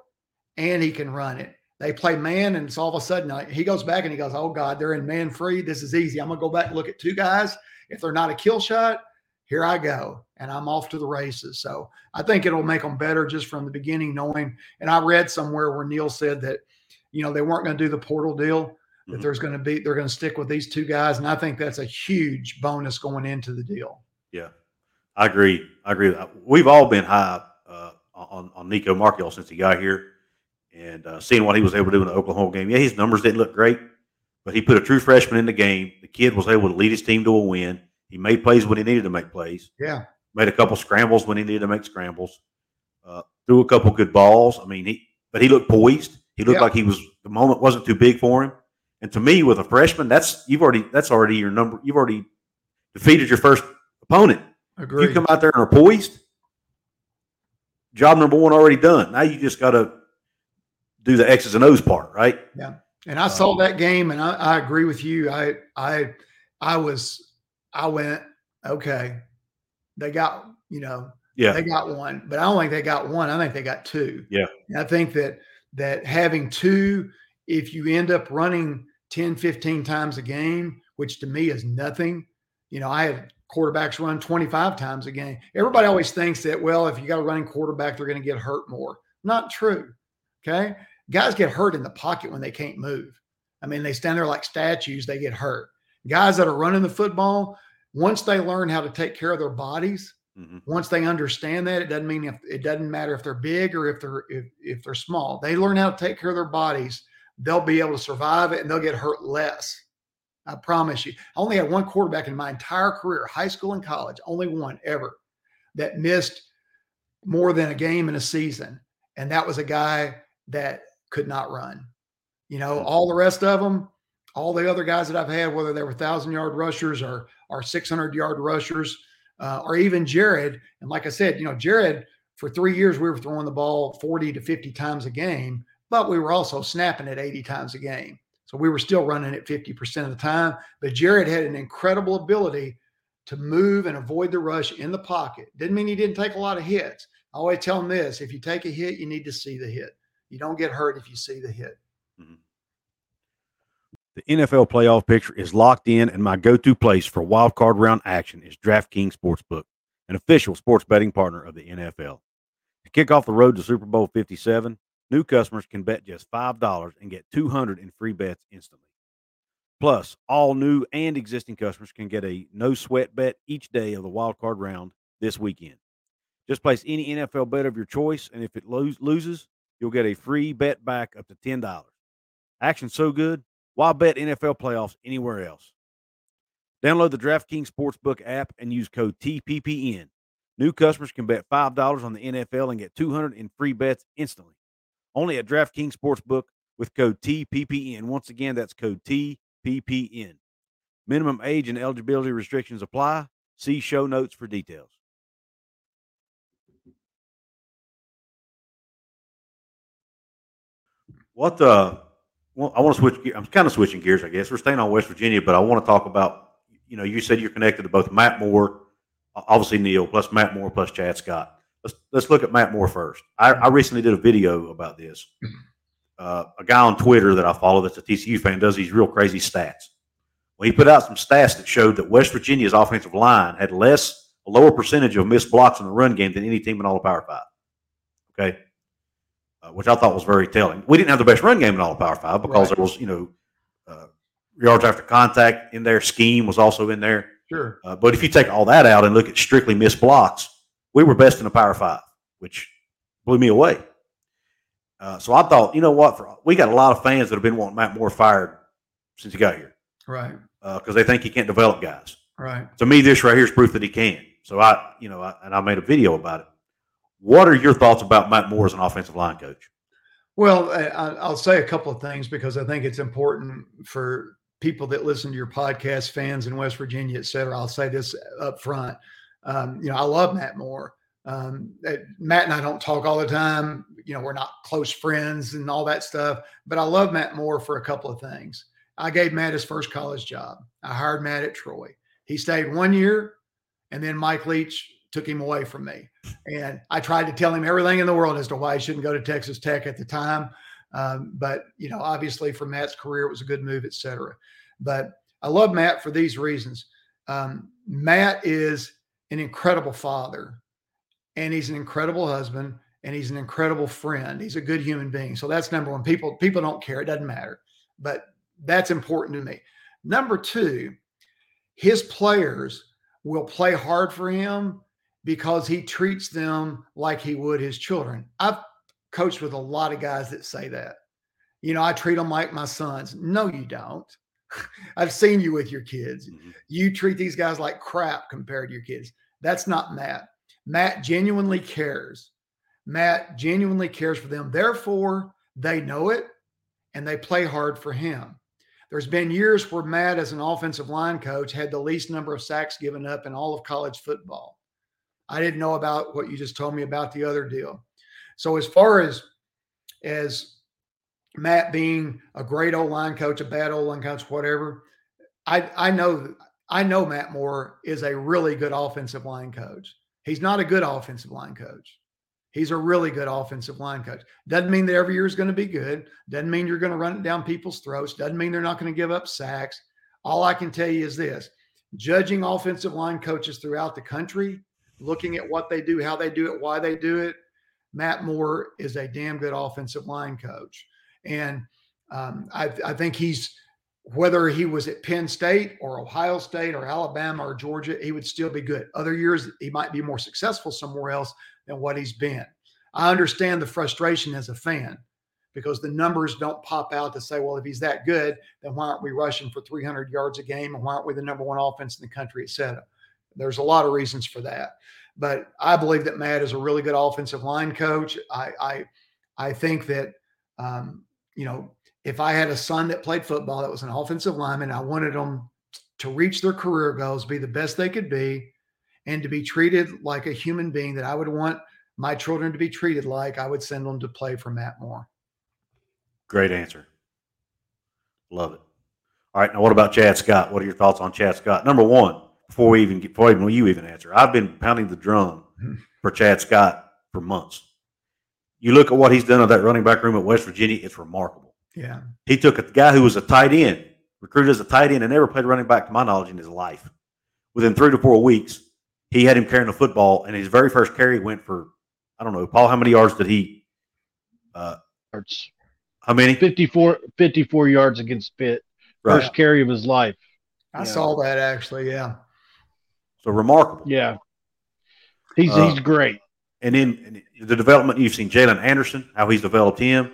and he can run it. They play man, and it's all of a sudden like, he goes back and he goes, "Oh God, they're in man free. This is easy. I'm gonna go back and look at two guys if they're not a kill shot, here I go. And I'm off to the races. So I think it'll make them better just from the beginning, knowing. And I read somewhere where Neal said that, you know, they weren't going to do the portal deal, that mm-hmm. there's going to be, they're going to stick with these two guys. And I think that's a huge bonus going into the deal. Yeah. I agree. I agree. We've all been high uh, on, on Nicco Marchiol since he got here and uh, seeing what he was able to do in the Oklahoma game. Yeah, his numbers didn't look great, but he put a true freshman in the game. The kid was able to lead his team to a win. He made plays when he needed to make plays. Yeah. Made a couple scrambles when he needed to make scrambles. Uh, threw a couple good balls. I mean, he but he looked poised. He looked yeah. like he was the moment wasn't too big for him. And to me, with a freshman, that's you've already that's already your number. You've already defeated your first opponent. Agreed. If you come out there and are poised, job number one already done. Now you just got to do the X's and O's part, right? Yeah. And I saw um, that game, and I, I agree with you. I I I was I went okay. They got you know yeah they got one, but I don't think they got one. I think they got two. Yeah. And I think that that having two, if you end up running 10, 15 times a game, which to me is nothing. You know, I have quarterbacks run 25 times a game. Everybody always thinks that, well, if you got a running quarterback, they're going to get hurt more. Not true. Okay. Guys get hurt in the pocket when they can't move. I mean, they stand there like statues, they get hurt. Guys that are running the football, once they learn how to take care of their bodies, mm-hmm. once they understand that, it doesn't mean if it doesn't matter if they're big or if they're if, if they're small. They learn how to take care of their bodies, they'll be able to survive it and they'll get hurt less. I promise you. I only had one quarterback in my entire career, high school and college, only one ever that missed more than a game in a season. And that was a guy that could not run. You know, hmm. all the rest of them, all the other guys that I've had, whether they were thousand yard rushers or or 600 yard rushers, uh, or even Jared. And like I said, you know, Jared for three years we were throwing the ball 40 to 50 times a game, but we were also snapping it 80 times a game. So we were still running it 50% of the time. But Jared had an incredible ability to move and avoid the rush in the pocket. Didn't mean he didn't take a lot of hits. I always tell him this if you take a hit, you need to see the hit. You don't get hurt if you see the hit. Mm-hmm. The NFL playoff picture is locked in, and my go to place for wild card round action is DraftKings Sportsbook, an official sports betting partner of the NFL. To kick off the road to Super Bowl 57, New customers can bet just $5 and get 200 in free bets instantly. Plus, all new and existing customers can get a no sweat bet each day of the wild card round this weekend. Just place any NFL bet of your choice, and if it lo- loses, you'll get a free bet back up to $10. Action so good, why bet NFL playoffs anywhere else? Download the DraftKings Sportsbook app and use code TPPN. New customers can bet $5 on the NFL and get 200 in free bets instantly only at DraftKings Sportsbook with code TPPN. Once again, that's code TPPN. Minimum age and eligibility restrictions apply. See show notes for details. What uh well, I want to switch. I'm kind of switching gears, I guess. We're staying on West Virginia, but I want to talk about. You know, you said you're connected to both Matt Moore, obviously Neal, plus Matt Moore, plus Chad Scott. Let's let's look at Matt Moore first. I, I recently did a video about this. Uh, a guy on Twitter that I follow that's a TCU fan does these real crazy stats. Well, he put out some stats that showed that West Virginia's offensive line had less, a lower percentage of missed blocks in the run game than any team in all of Power Five. Okay, uh, which I thought was very telling. We didn't have the best run game in all of Power Five because right. there was, you know, uh, yards after contact in there. Scheme was also in there. Sure. Uh, but if you take all that out and look at strictly missed blocks, we were best in the Power Five, which blew me away. Uh, so I thought, you know what? For, we got a lot of fans that have been wanting Matt Moore fired since he got here, right? Because uh, they think he can't develop guys. Right. To me, this right here is proof that he can. So I, you know, I, and I made a video about it. What are your thoughts about Matt Moore as an offensive line coach? Well, I, will say a couple of things because I think it's important for people that listen to your podcast, fans in West Virginia, et cetera. I'll say this up front. Um, you know, I love Matt Moore. Um, Matt and I don't talk all the time. You know, we're not close friends and all that stuff. But I love Matt Moore for a couple of things. I gave Matt his first college job. I hired Matt at Troy. He stayed one year, and then Mike Leach took him away from me. And I tried to tell him everything in the world as to why he shouldn't go to Texas Tech at the time. Um, but you know, obviously for Matt's career, it was a good move, et cetera. But I love Matt for these reasons. Um, Matt is an incredible father and he's an incredible husband and he's an incredible friend. He's a good human being. So that's number one. People people don't care. It doesn't matter. But that's important to me. Number two, his players will play hard for him because he treats them like he would his children. I've coached with a lot of guys that say that. You know, I treat them like my sons. No, you don't. I've seen you with your kids. Mm-hmm. You treat these guys like crap compared to your kids. That's not Matt. Matt genuinely cares. Matt genuinely cares for them. Therefore, they know it and they play hard for him. There's been years where Matt, as an offensive line coach, had the least number of sacks given up in all of college football. I didn't know about what you just told me about the other deal. So as far as as Matt being a great old line coach, a bad old line coach, whatever, I I know I know Matt Moore is a really good offensive line coach. He's not a good offensive line coach. He's a really good offensive line coach. Doesn't mean that every year is going to be good. Doesn't mean you're going to run it down people's throats. Doesn't mean they're not going to give up sacks. All I can tell you is this judging offensive line coaches throughout the country, looking at what they do, how they do it, why they do it, Matt Moore is a damn good offensive line coach. And um, I, I think he's, whether he was at Penn State or Ohio State or Alabama or Georgia, he would still be good. Other years, he might be more successful somewhere else than what he's been. I understand the frustration as a fan because the numbers don't pop out to say, well, if he's that good, then why aren't we rushing for 300 yards a game and why aren't we the number one offense in the country, et cetera? There's a lot of reasons for that. But I believe that Matt is a really good offensive line coach. I I, I think that um, you know if I had a son that played football that was an offensive lineman, I wanted them to reach their career goals, be the best they could be, and to be treated like a human being that I would want my children to be treated like. I would send them to play for Matt Moore. Great answer. Love it. All right. Now, what about Chad Scott? What are your thoughts on Chad Scott? Number one, before we even get, before even you even answer, I've been pounding the drum for Chad Scott for months. You look at what he's done at that running back room at West Virginia; it's remarkable. Yeah, he took a guy who was a tight end, recruited as a tight end, and never played running back to my knowledge in his life. Within three to four weeks, he had him carrying the football, and his very first carry went for I don't know, Paul. How many yards did he? Uh, yards. How many? 54, 54 yards against Pitt. Right. First carry of his life. I yeah. saw that actually. Yeah. So remarkable. Yeah. He's uh, he's great. And then the development you've seen Jalen Anderson, how he's developed him,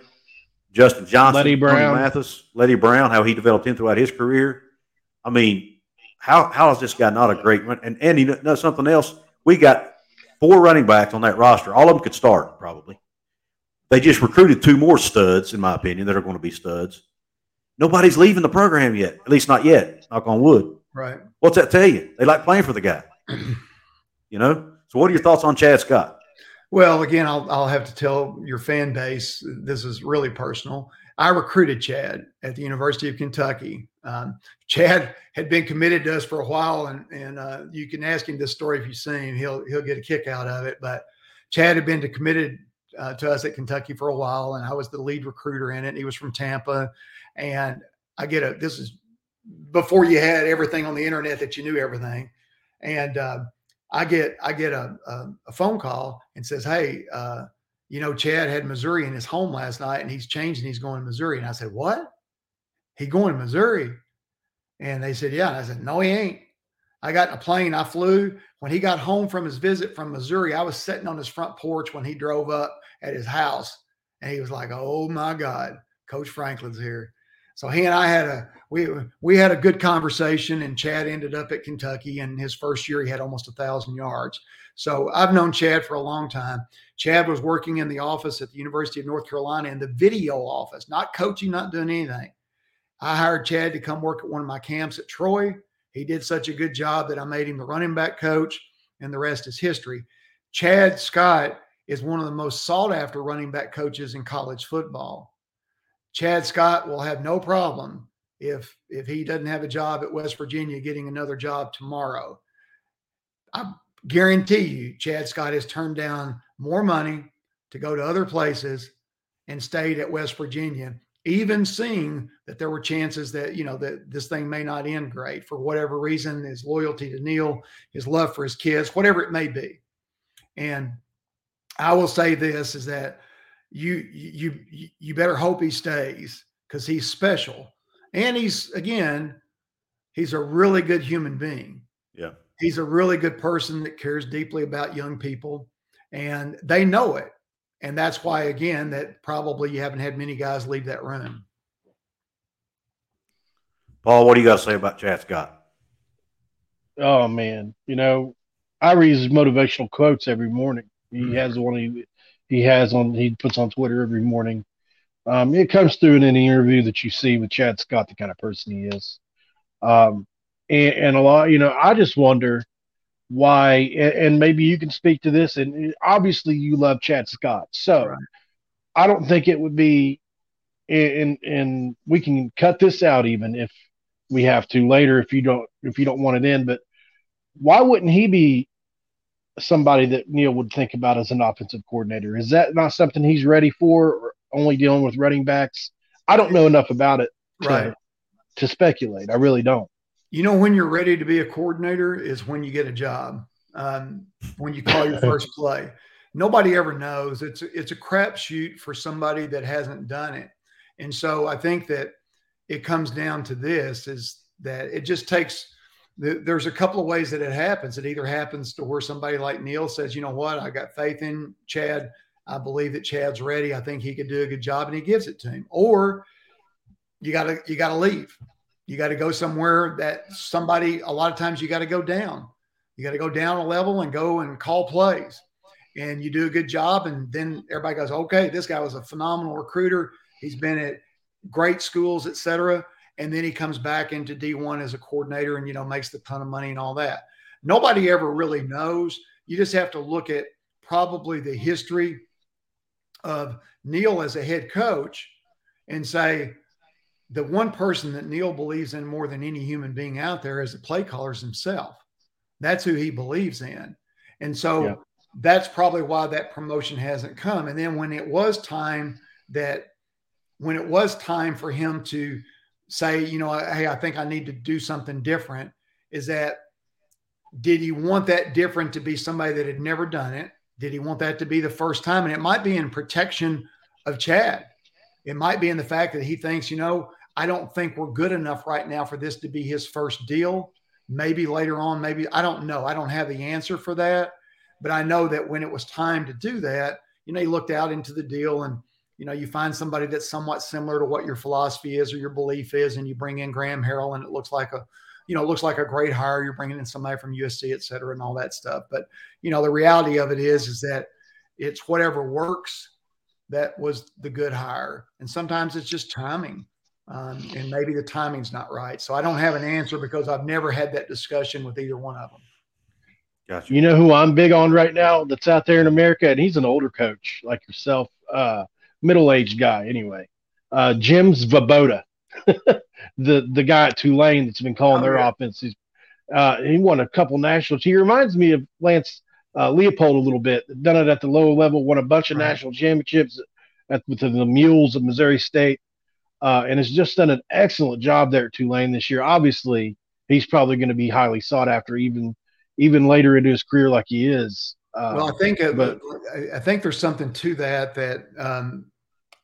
Justin Johnson, Leddie Brown, Mathis, Leddie Brown, how he developed him throughout his career. I mean, how how is this guy not a great run? And and you know something else? We got four running backs on that roster. All of them could start probably. They just recruited two more studs, in my opinion, that are going to be studs. Nobody's leaving the program yet, at least not yet. Knock on wood. Right. What's that tell you? They like playing for the guy. you know. So, what are your thoughts on Chad Scott? Well, again, I'll I'll have to tell your fan base this is really personal. I recruited Chad at the University of Kentucky. Um, Chad had been committed to us for a while, and and uh, you can ask him this story if you see him. He'll he'll get a kick out of it. But Chad had been committed uh, to us at Kentucky for a while, and I was the lead recruiter in it. He was from Tampa, and I get a this is before you had everything on the internet that you knew everything, and uh, I get I get a, a, a, phone call and says, "Hey, uh, you know, Chad had Missouri in his home last night, and he's changed and he's going to Missouri." And I said, "What? He going to Missouri?" And they said, "Yeah." And I said, "No, he ain't." I got in a plane. I flew. When he got home from his visit from Missouri, I was sitting on his front porch when he drove up at his house, and he was like, "Oh my God, Coach Franklin's here." So he and I had a we we had a good conversation, and Chad ended up at Kentucky. And his first year, he had almost a thousand yards. So I've known Chad for a long time. Chad was working in the office at the University of North Carolina in the video office, not coaching, not doing anything. I hired Chad to come work at one of my camps at Troy. He did such a good job that I made him the running back coach, and the rest is history. Chad Scott is one of the most sought after running back coaches in college football. Chad Scott will have no problem if if he doesn't have a job at West Virginia getting another job tomorrow. I guarantee you, Chad Scott has turned down more money to go to other places and stayed at West Virginia, even seeing that there were chances that you know that this thing may not end great for whatever reason, his loyalty to Neal, his love for his kids, whatever it may be. And I will say this is that you you you better hope he stays because he's special and he's again he's a really good human being. Yeah. He's a really good person that cares deeply about young people and they know it. And that's why again that probably you haven't had many guys leave that room. Paul what do you got to say about chad scott? Oh man. You know i read his motivational quotes every morning. He mm-hmm. has one he he has on he puts on Twitter every morning. Um, it comes through in any interview that you see with Chad Scott, the kind of person he is. Um, and, and a lot, you know, I just wonder why, and, and maybe you can speak to this. And obviously, you love Chad Scott, so Right. I don't think it would be. And and we can cut this out even if we have to later if you don't if you don't want it in. But why wouldn't he be somebody that Neal would think about as an offensive coordinator? Is that not something he's ready for, or only dealing with running backs? I don't know enough about it to, Right. to speculate. I really don't. You know when you're ready to be a coordinator is when you get a job. Um, when you call your first play. Nobody ever knows. It's it's a crapshoot for somebody that hasn't done it. And so I think that it comes down to this is that it just takes there's a couple of ways that it happens. It either happens to where somebody like Neal says, you know what, I got faith in Chad. I believe that Chad's ready. I think he could do a good job, and he gives it to him. Or you gotta you gotta leave. You got to go somewhere that somebody. A lot of times you got to go down. You got to go down a level and go and call plays, and you do a good job, and then everybody goes, okay, this guy was a phenomenal recruiter. He's been at great schools, et cetera. And then he comes back into D1 as a coordinator and, you know, makes the ton of money and all that. Nobody ever really knows. You just have to look at probably the history of Neal as a head coach and say, the one person that Neal believes in more than any human being out there is the play callers himself. That's who he believes in. And so Yeah. that's probably why that promotion hasn't come. And then when it was time that when it was time for him to say, you know, hey, I think I need to do something different, is that did he want that different to be somebody that had never done it? Did he want that to be the first time? And it might be in protection of Chad. It might be in the fact that he thinks, you know, I don't think we're good enough right now for this to be his first deal. Maybe later on, maybe I don't know. I don't have the answer for that. But I know that when it was time to do that, you know, he looked out into the deal and, you know, you find somebody that's somewhat similar to what your philosophy is or your belief is, and you bring in Graham Harrell and it looks like a, you know, it looks like a great hire. You're bringing in somebody from USC, et cetera, and all that stuff. But, you know, the reality of it is, is that it's whatever works that was the good hire. And sometimes it's just timing. Um, and maybe the timing's not right. So I don't have an answer because I've never had that discussion with either one of them. Gotcha. You know who I'm big on right now that's out there in America, and he's an older coach like yourself, uh, middle aged guy anyway. Uh, Jim Svoboda, the the guy at Tulane that's been calling Oh, their yeah. offense. He's, uh, he won a couple nationals. He reminds me of Lance uh, Leipold a little bit. Done it at the lower level, won a bunch of Right. national championships at, with the, Mules of Missouri State, uh, and has just done an excellent job there at Tulane this year. Obviously, he's probably going to be highly sought after even even later into his career, like he is. Uh, Well, I think uh, but- I- I think there's something to that. That um,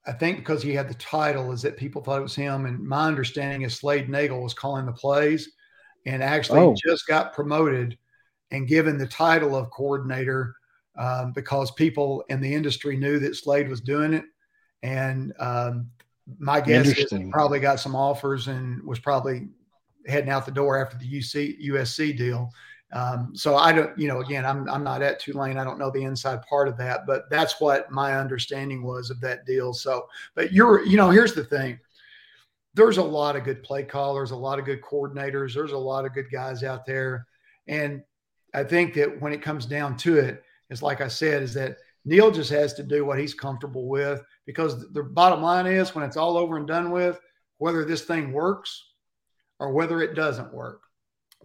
I think because he had the title, is that people thought it was him. And my understanding is Slade Nagle was calling the plays, and actually Oh. just got promoted and given the title of coordinator um, because people in the industry knew that Slade was doing it. And um, my guess is he probably got some offers and was probably heading out the door after the UC USC deal. Um, so I don't, you know, again, I'm I'm not at Tulane. I don't know the inside part of that, but that's what my understanding was of that deal. So, but you're, you know, here's the thing. There's a lot of good play callers, a lot of good coordinators. There's a lot of good guys out there, and I think that when it comes down to it, it's like I said, is that Neal just has to do what he's comfortable with because the bottom line is when it's all over and done with, whether this thing works or whether it doesn't work,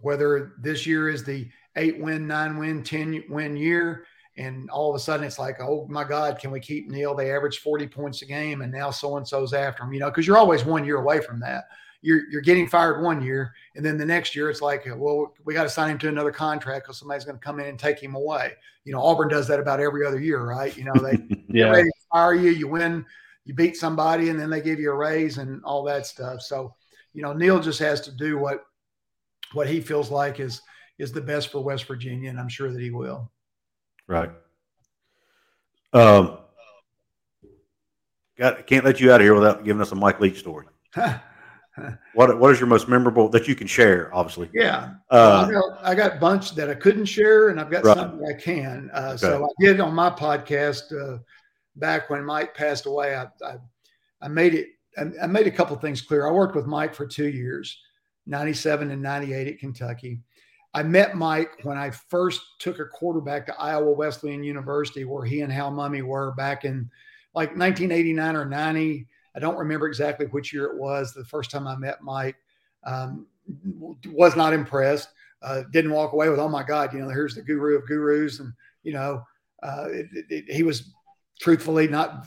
whether this year is the eight win, nine win, 10 win year, and all of a sudden it's like, oh my God, can we keep Neal? They average 40 points a game, and now so and so's after him, you know, because you're always one year away from that. You're, you're getting fired one year, and then the next year it's like, well, we got to sign him to another contract because somebody's going to come in and take him away. You know, Auburn does that about every other year, right? You know, they yeah, ready to fire you, you win, you beat somebody, and then they give you a raise and all that stuff. So, you know, Neal just has to do what what he feels like is is the best for West Virginia, and I'm sure that he will. Right. Um, got can't let you out of here without giving us a Mike Leach story. What What is your most memorable that you can share? Obviously. yeah, Uh, I, got, I got a bunch that I couldn't share, and I've got Right. some that I can. Uh, Okay. So I did on my podcast uh, back when Mike passed away. I I, I made it. I, I made a couple things clear. I worked with Mike for two years, ninety seven and ninety eight at Kentucky. I met Mike when I first took a quarterback to Iowa Wesleyan University, where he and Hal Mumme were back in like 1989 or 90. I don't remember exactly which year it was. The first time I met Mike, um, was not impressed. Uh, didn't walk away with, "Oh my God, you know, here's the guru of gurus," and you know, uh, it, it, he was truthfully not.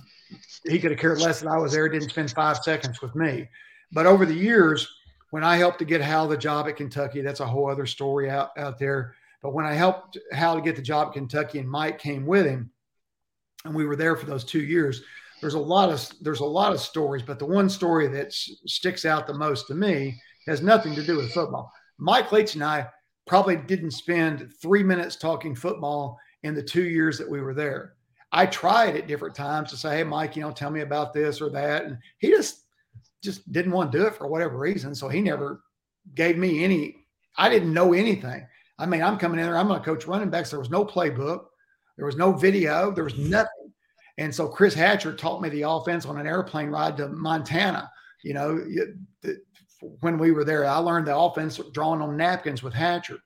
He could have cared less that I was there. Didn't spend five seconds with me, but over the years when I helped to get Hal the job at Kentucky, that's a whole other story out, out there. But when I helped Hal to get the job at Kentucky and Mike came with him, and we were there for those two years, there's a lot of there's a lot of stories, but the one story that sticks out the most to me has nothing to do with football. Mike Leach and I probably didn't spend three minutes talking football in the two years that we were there. I tried at different times to say, "Hey, Mike, you know, tell me about this or that," and he just just didn't want to do it for whatever reason. So he never gave me any, I didn't know anything. I mean, I'm coming in there, I'm going to coach running backs. There was no playbook, there was no video, there was mm-hmm. nothing. And so Chris Hatcher taught me the offense on an airplane ride to Montana. You know, when we were there, I learned the offense drawing on napkins with Hatcher.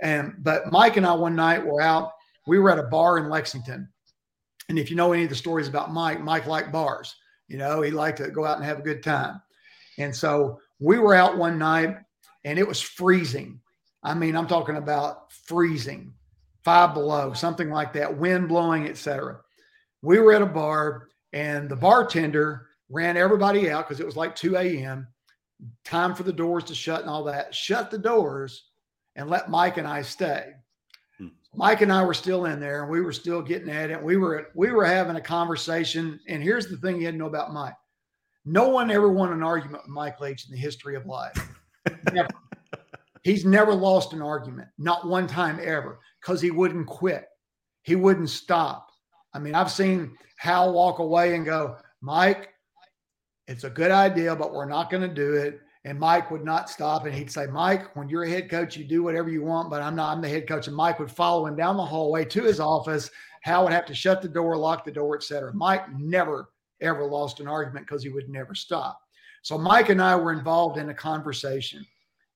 And but Mike and I one night were out. We were at a bar in Lexington. And if you know any of the stories about Mike, Mike liked bars. You know, he liked to go out and have a good time. And so we were out one night and it was freezing. I mean, I'm talking about freezing, five below, something like that, wind blowing, etc. We were at a bar and the bartender ran everybody out because it was like 2 a.m. Time for the doors to shut and all that. Shut the doors and let Mike and I stay. Mike and I were still in there and we were still getting at it. We were we were having a conversation. And here's the thing you had to know about Mike. No one ever won an argument with Mike Leach in the history of life. never. He's never lost an argument, not one time ever, because he wouldn't quit. He wouldn't stop. I mean, I've seen Hal walk away and go, Mike, it's a good idea, but we're not going to do it. And Mike would not stop. And he'd say, Mike, when you're a head coach, you do whatever you want, but I'm not, I'm the head coach. And Mike would follow him down the hallway to his office. Hal would have to shut the door, lock the door, etc. Mike never, ever lost an argument because he would never stop. So Mike and I were involved in a conversation.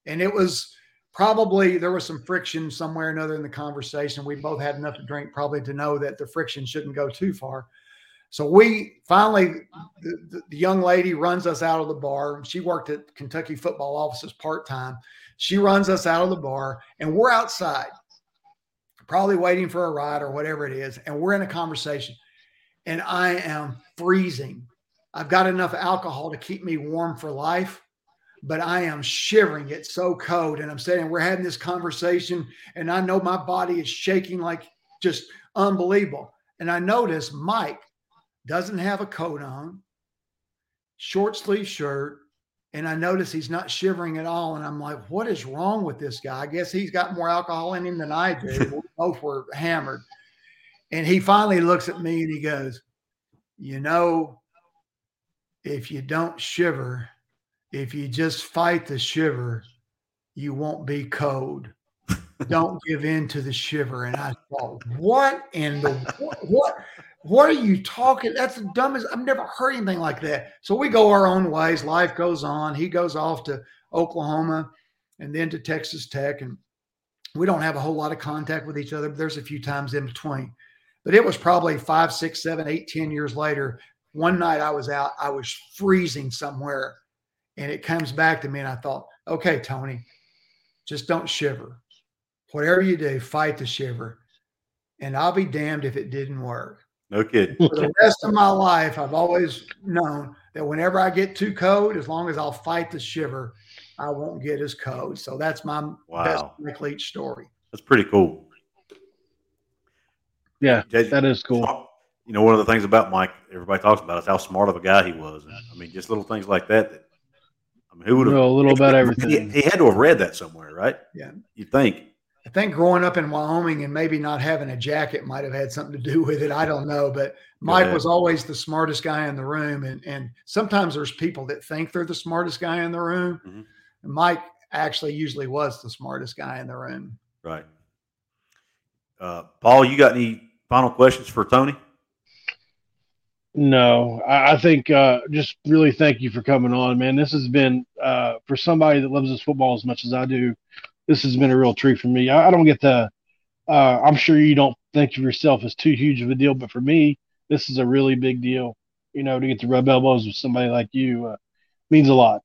And it was probably there was some friction somewhere or another in the conversation. We both had enough to drink probably to know that the friction shouldn't go too far. So we finally, the, the, young lady runs us out of the bar. She worked at Kentucky football offices part time. She runs us out of the bar, and we're outside, probably waiting for a ride or whatever it is. And we're in a conversation, and I am freezing. I've got enough alcohol to keep me warm for life, but I am shivering. It's so cold. And I'm saying, we're having this conversation, and I know my body is shaking like just unbelievable. And I notice Mike doesn't have a coat on, short sleeve shirt, and I notice he's not shivering at all. And I'm like, what is wrong with this guy? I guess he's got more alcohol in him than I do. we both were hammered. And he finally looks at me and he goes, You know, if you don't shiver, if you just fight the shiver, you won't be cold. don't give in to the shiver. And I thought, what in the what, what are you talking? That's the dumbest. I've never heard anything like that. So we go our own ways. Life goes on. He goes off to Oklahoma and then to Texas Tech. And we don't have a whole lot of contact with each other, but there's a few times in between. But it was probably five, six, seven, eight, ten years later. One night I was out, I was freezing somewhere. And it comes back to me, and I thought, okay, Tony, just don't shiver. Whatever you do, fight the shiver. And I'll be damned if it didn't work. No kidding. For the rest of my life, I've always known that whenever I get too cold, as long as I'll fight the shiver, I won't get as cold. So that's my wow. best Mike Leach story. That's pretty cool. Yeah, that is cool. You know, one of the things about Mike, everybody talks about is how smart of a guy he was. And, I mean, just little things like that. that I mean, who would have know a little about everything? He, he, had to have read that somewhere, right? Yeah, you think. I think growing up in Wyoming and maybe not having a jacket might have had something to do with it. I don't know, but Mike was always the smartest guy in the room, and and sometimes there's people that think they're the smartest guy in the room. Mm-hmm. And Mike actually usually was the smartest guy in the room. Right. Uh, Paul, you got any final questions for Tony? No, I, I think uh, just really thank you for coming on, man. This has been uh, for somebody that loves this football as much as I do this has been a real treat for me. I, I don't get the. Uh, I'm sure you don't think of yourself as too huge of a deal, but for me, this is a really big deal. You know, to get to rub elbows with somebody like you uh, means a lot.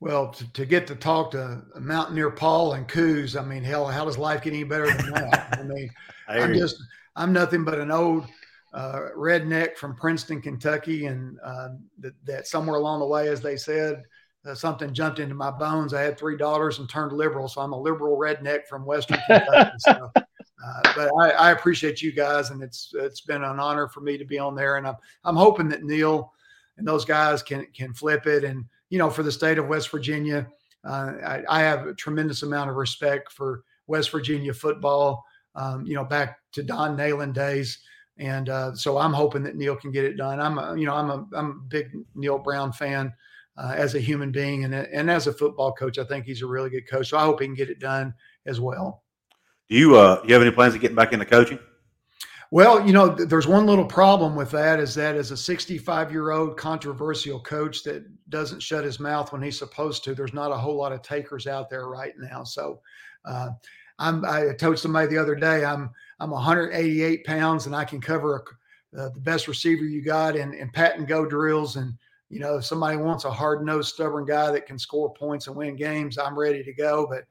Well, to, to, get to talk to Mountaineer Paul and Couz, I mean, hell, how does life get any better than that? I mean, I am just, I'm nothing but an old uh, redneck from Princeton, Kentucky, and uh, that, that, somewhere along the way, as they said, something jumped into my bones. I had three daughters and turned liberal, so I'm a liberal redneck from Western Kentucky. so, uh, but I, I, appreciate you guys, and it's it's been an honor for me to be on there, and I'm I'm hoping that Neal and those guys can can flip it, and you know, for the state of West Virginia, uh, I, I, have a tremendous amount of respect for West Virginia football. Um, you know, back to Don Nehlen days. And uh, so I'm hoping that Neal can get it done. I'm, a, you know, I'm a, I'm a big Neal Brown fan uh, as a human being and, and as a football coach. I think he's a really good coach. So I hope he can get it done as well. Do you, uh, you have any plans of getting back into coaching? Well, you know, there's one little problem with that is that as a 65 year old controversial coach that doesn't shut his mouth when he's supposed to, there's not a whole lot of takers out there right now. So, uh, I'm, I told somebody the other day, I'm, I'm 188 pounds and I can cover a, uh, the best receiver you got in, in pat and go drills. And, you know, if somebody wants a hard nosed, stubborn guy that can score points and win games, I'm ready to go. But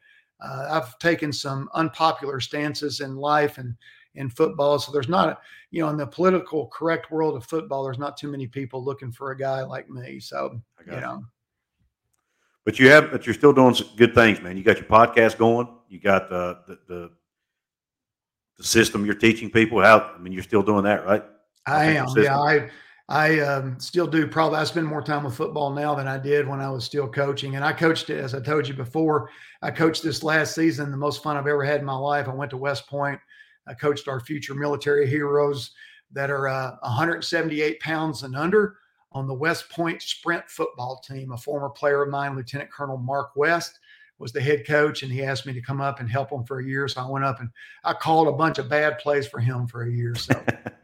uh, I've taken some unpopular stances in life and in football. So there's not, you know, in the political correct world of football, there's not too many people looking for a guy like me. So, you know. But you have, but you're still doing some good things, man. You got your podcast going. You got the, the, the the system you're teaching people how i mean you're still doing that right i, am yeah i i um, still do probably i spend more time with football now than i did when i was still coaching and i coached it as i told you before i coached this last season the most fun i've ever had in my life i went to west point i coached our future military heroes that are uh, 178 pounds and under on the west point sprint football team a former player of mine lieutenant colonel mark west was the head coach, and he asked me to come up and help him for a year. So I went up and I called a bunch of bad plays for him for a year. So,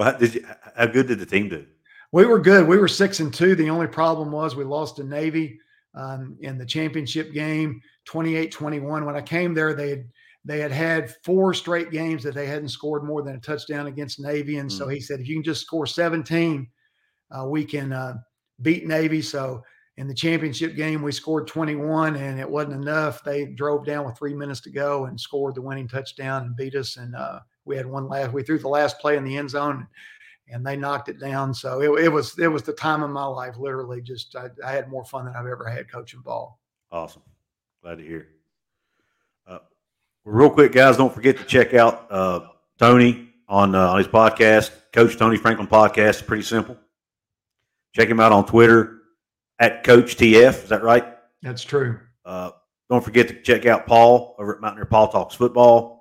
well, how, did you, how good did the team do? We were good. We were six and two. The only problem was we lost to Navy um, in the championship game, 28-21. When I came there, they had they had had four straight games that they hadn't scored more than a touchdown against Navy, and mm. so he said, if you can just score 17, uh, we can uh, beat Navy. So in the championship game, we scored 21 and it wasn't enough. They drove down with three minutes to go and scored the winning touchdown and beat us. And uh, we had one last, we threw the last play in the end zone and they knocked it down. So it, it was, it was the time of my life. Literally just, I, I, had more fun than I've ever had coaching ball. Awesome. Glad to hear. Uh, real quick, guys, don't forget to check out uh, Tony on, uh, on his podcast, Coach Tony Franklin podcast. Pretty simple. Check him out on Twitter at Coach TF. Is that right? That's true. Uh, don't forget to check out Paul over at Mountaineer Paul Talks Football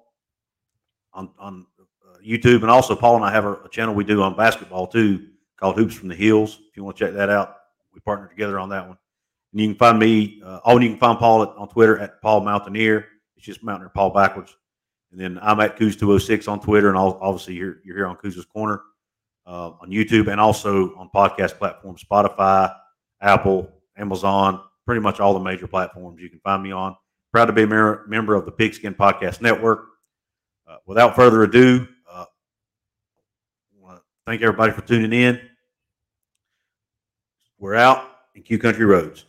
on on uh, YouTube, and also Paul and I have a, a, channel we do on basketball too called Hoops from the Hills. If you want to check that out, we partner together on that one. And you can find me. Uh, oh, you can find Paul at, on Twitter at Paul Mountaineer. It's just Mountaineer Paul backwards. And then I'm at Couz 206 on Twitter, and obviously you're, you're here on Couz's Corner uh, on YouTube and also on podcast platforms Spotify, Apple, Amazon, pretty much all the major platforms you can find me on. Proud to be a member of the Pigskin Podcast Network. Uh, without further ado, uh, thank everybody for tuning in. We're out in Q Country Roads.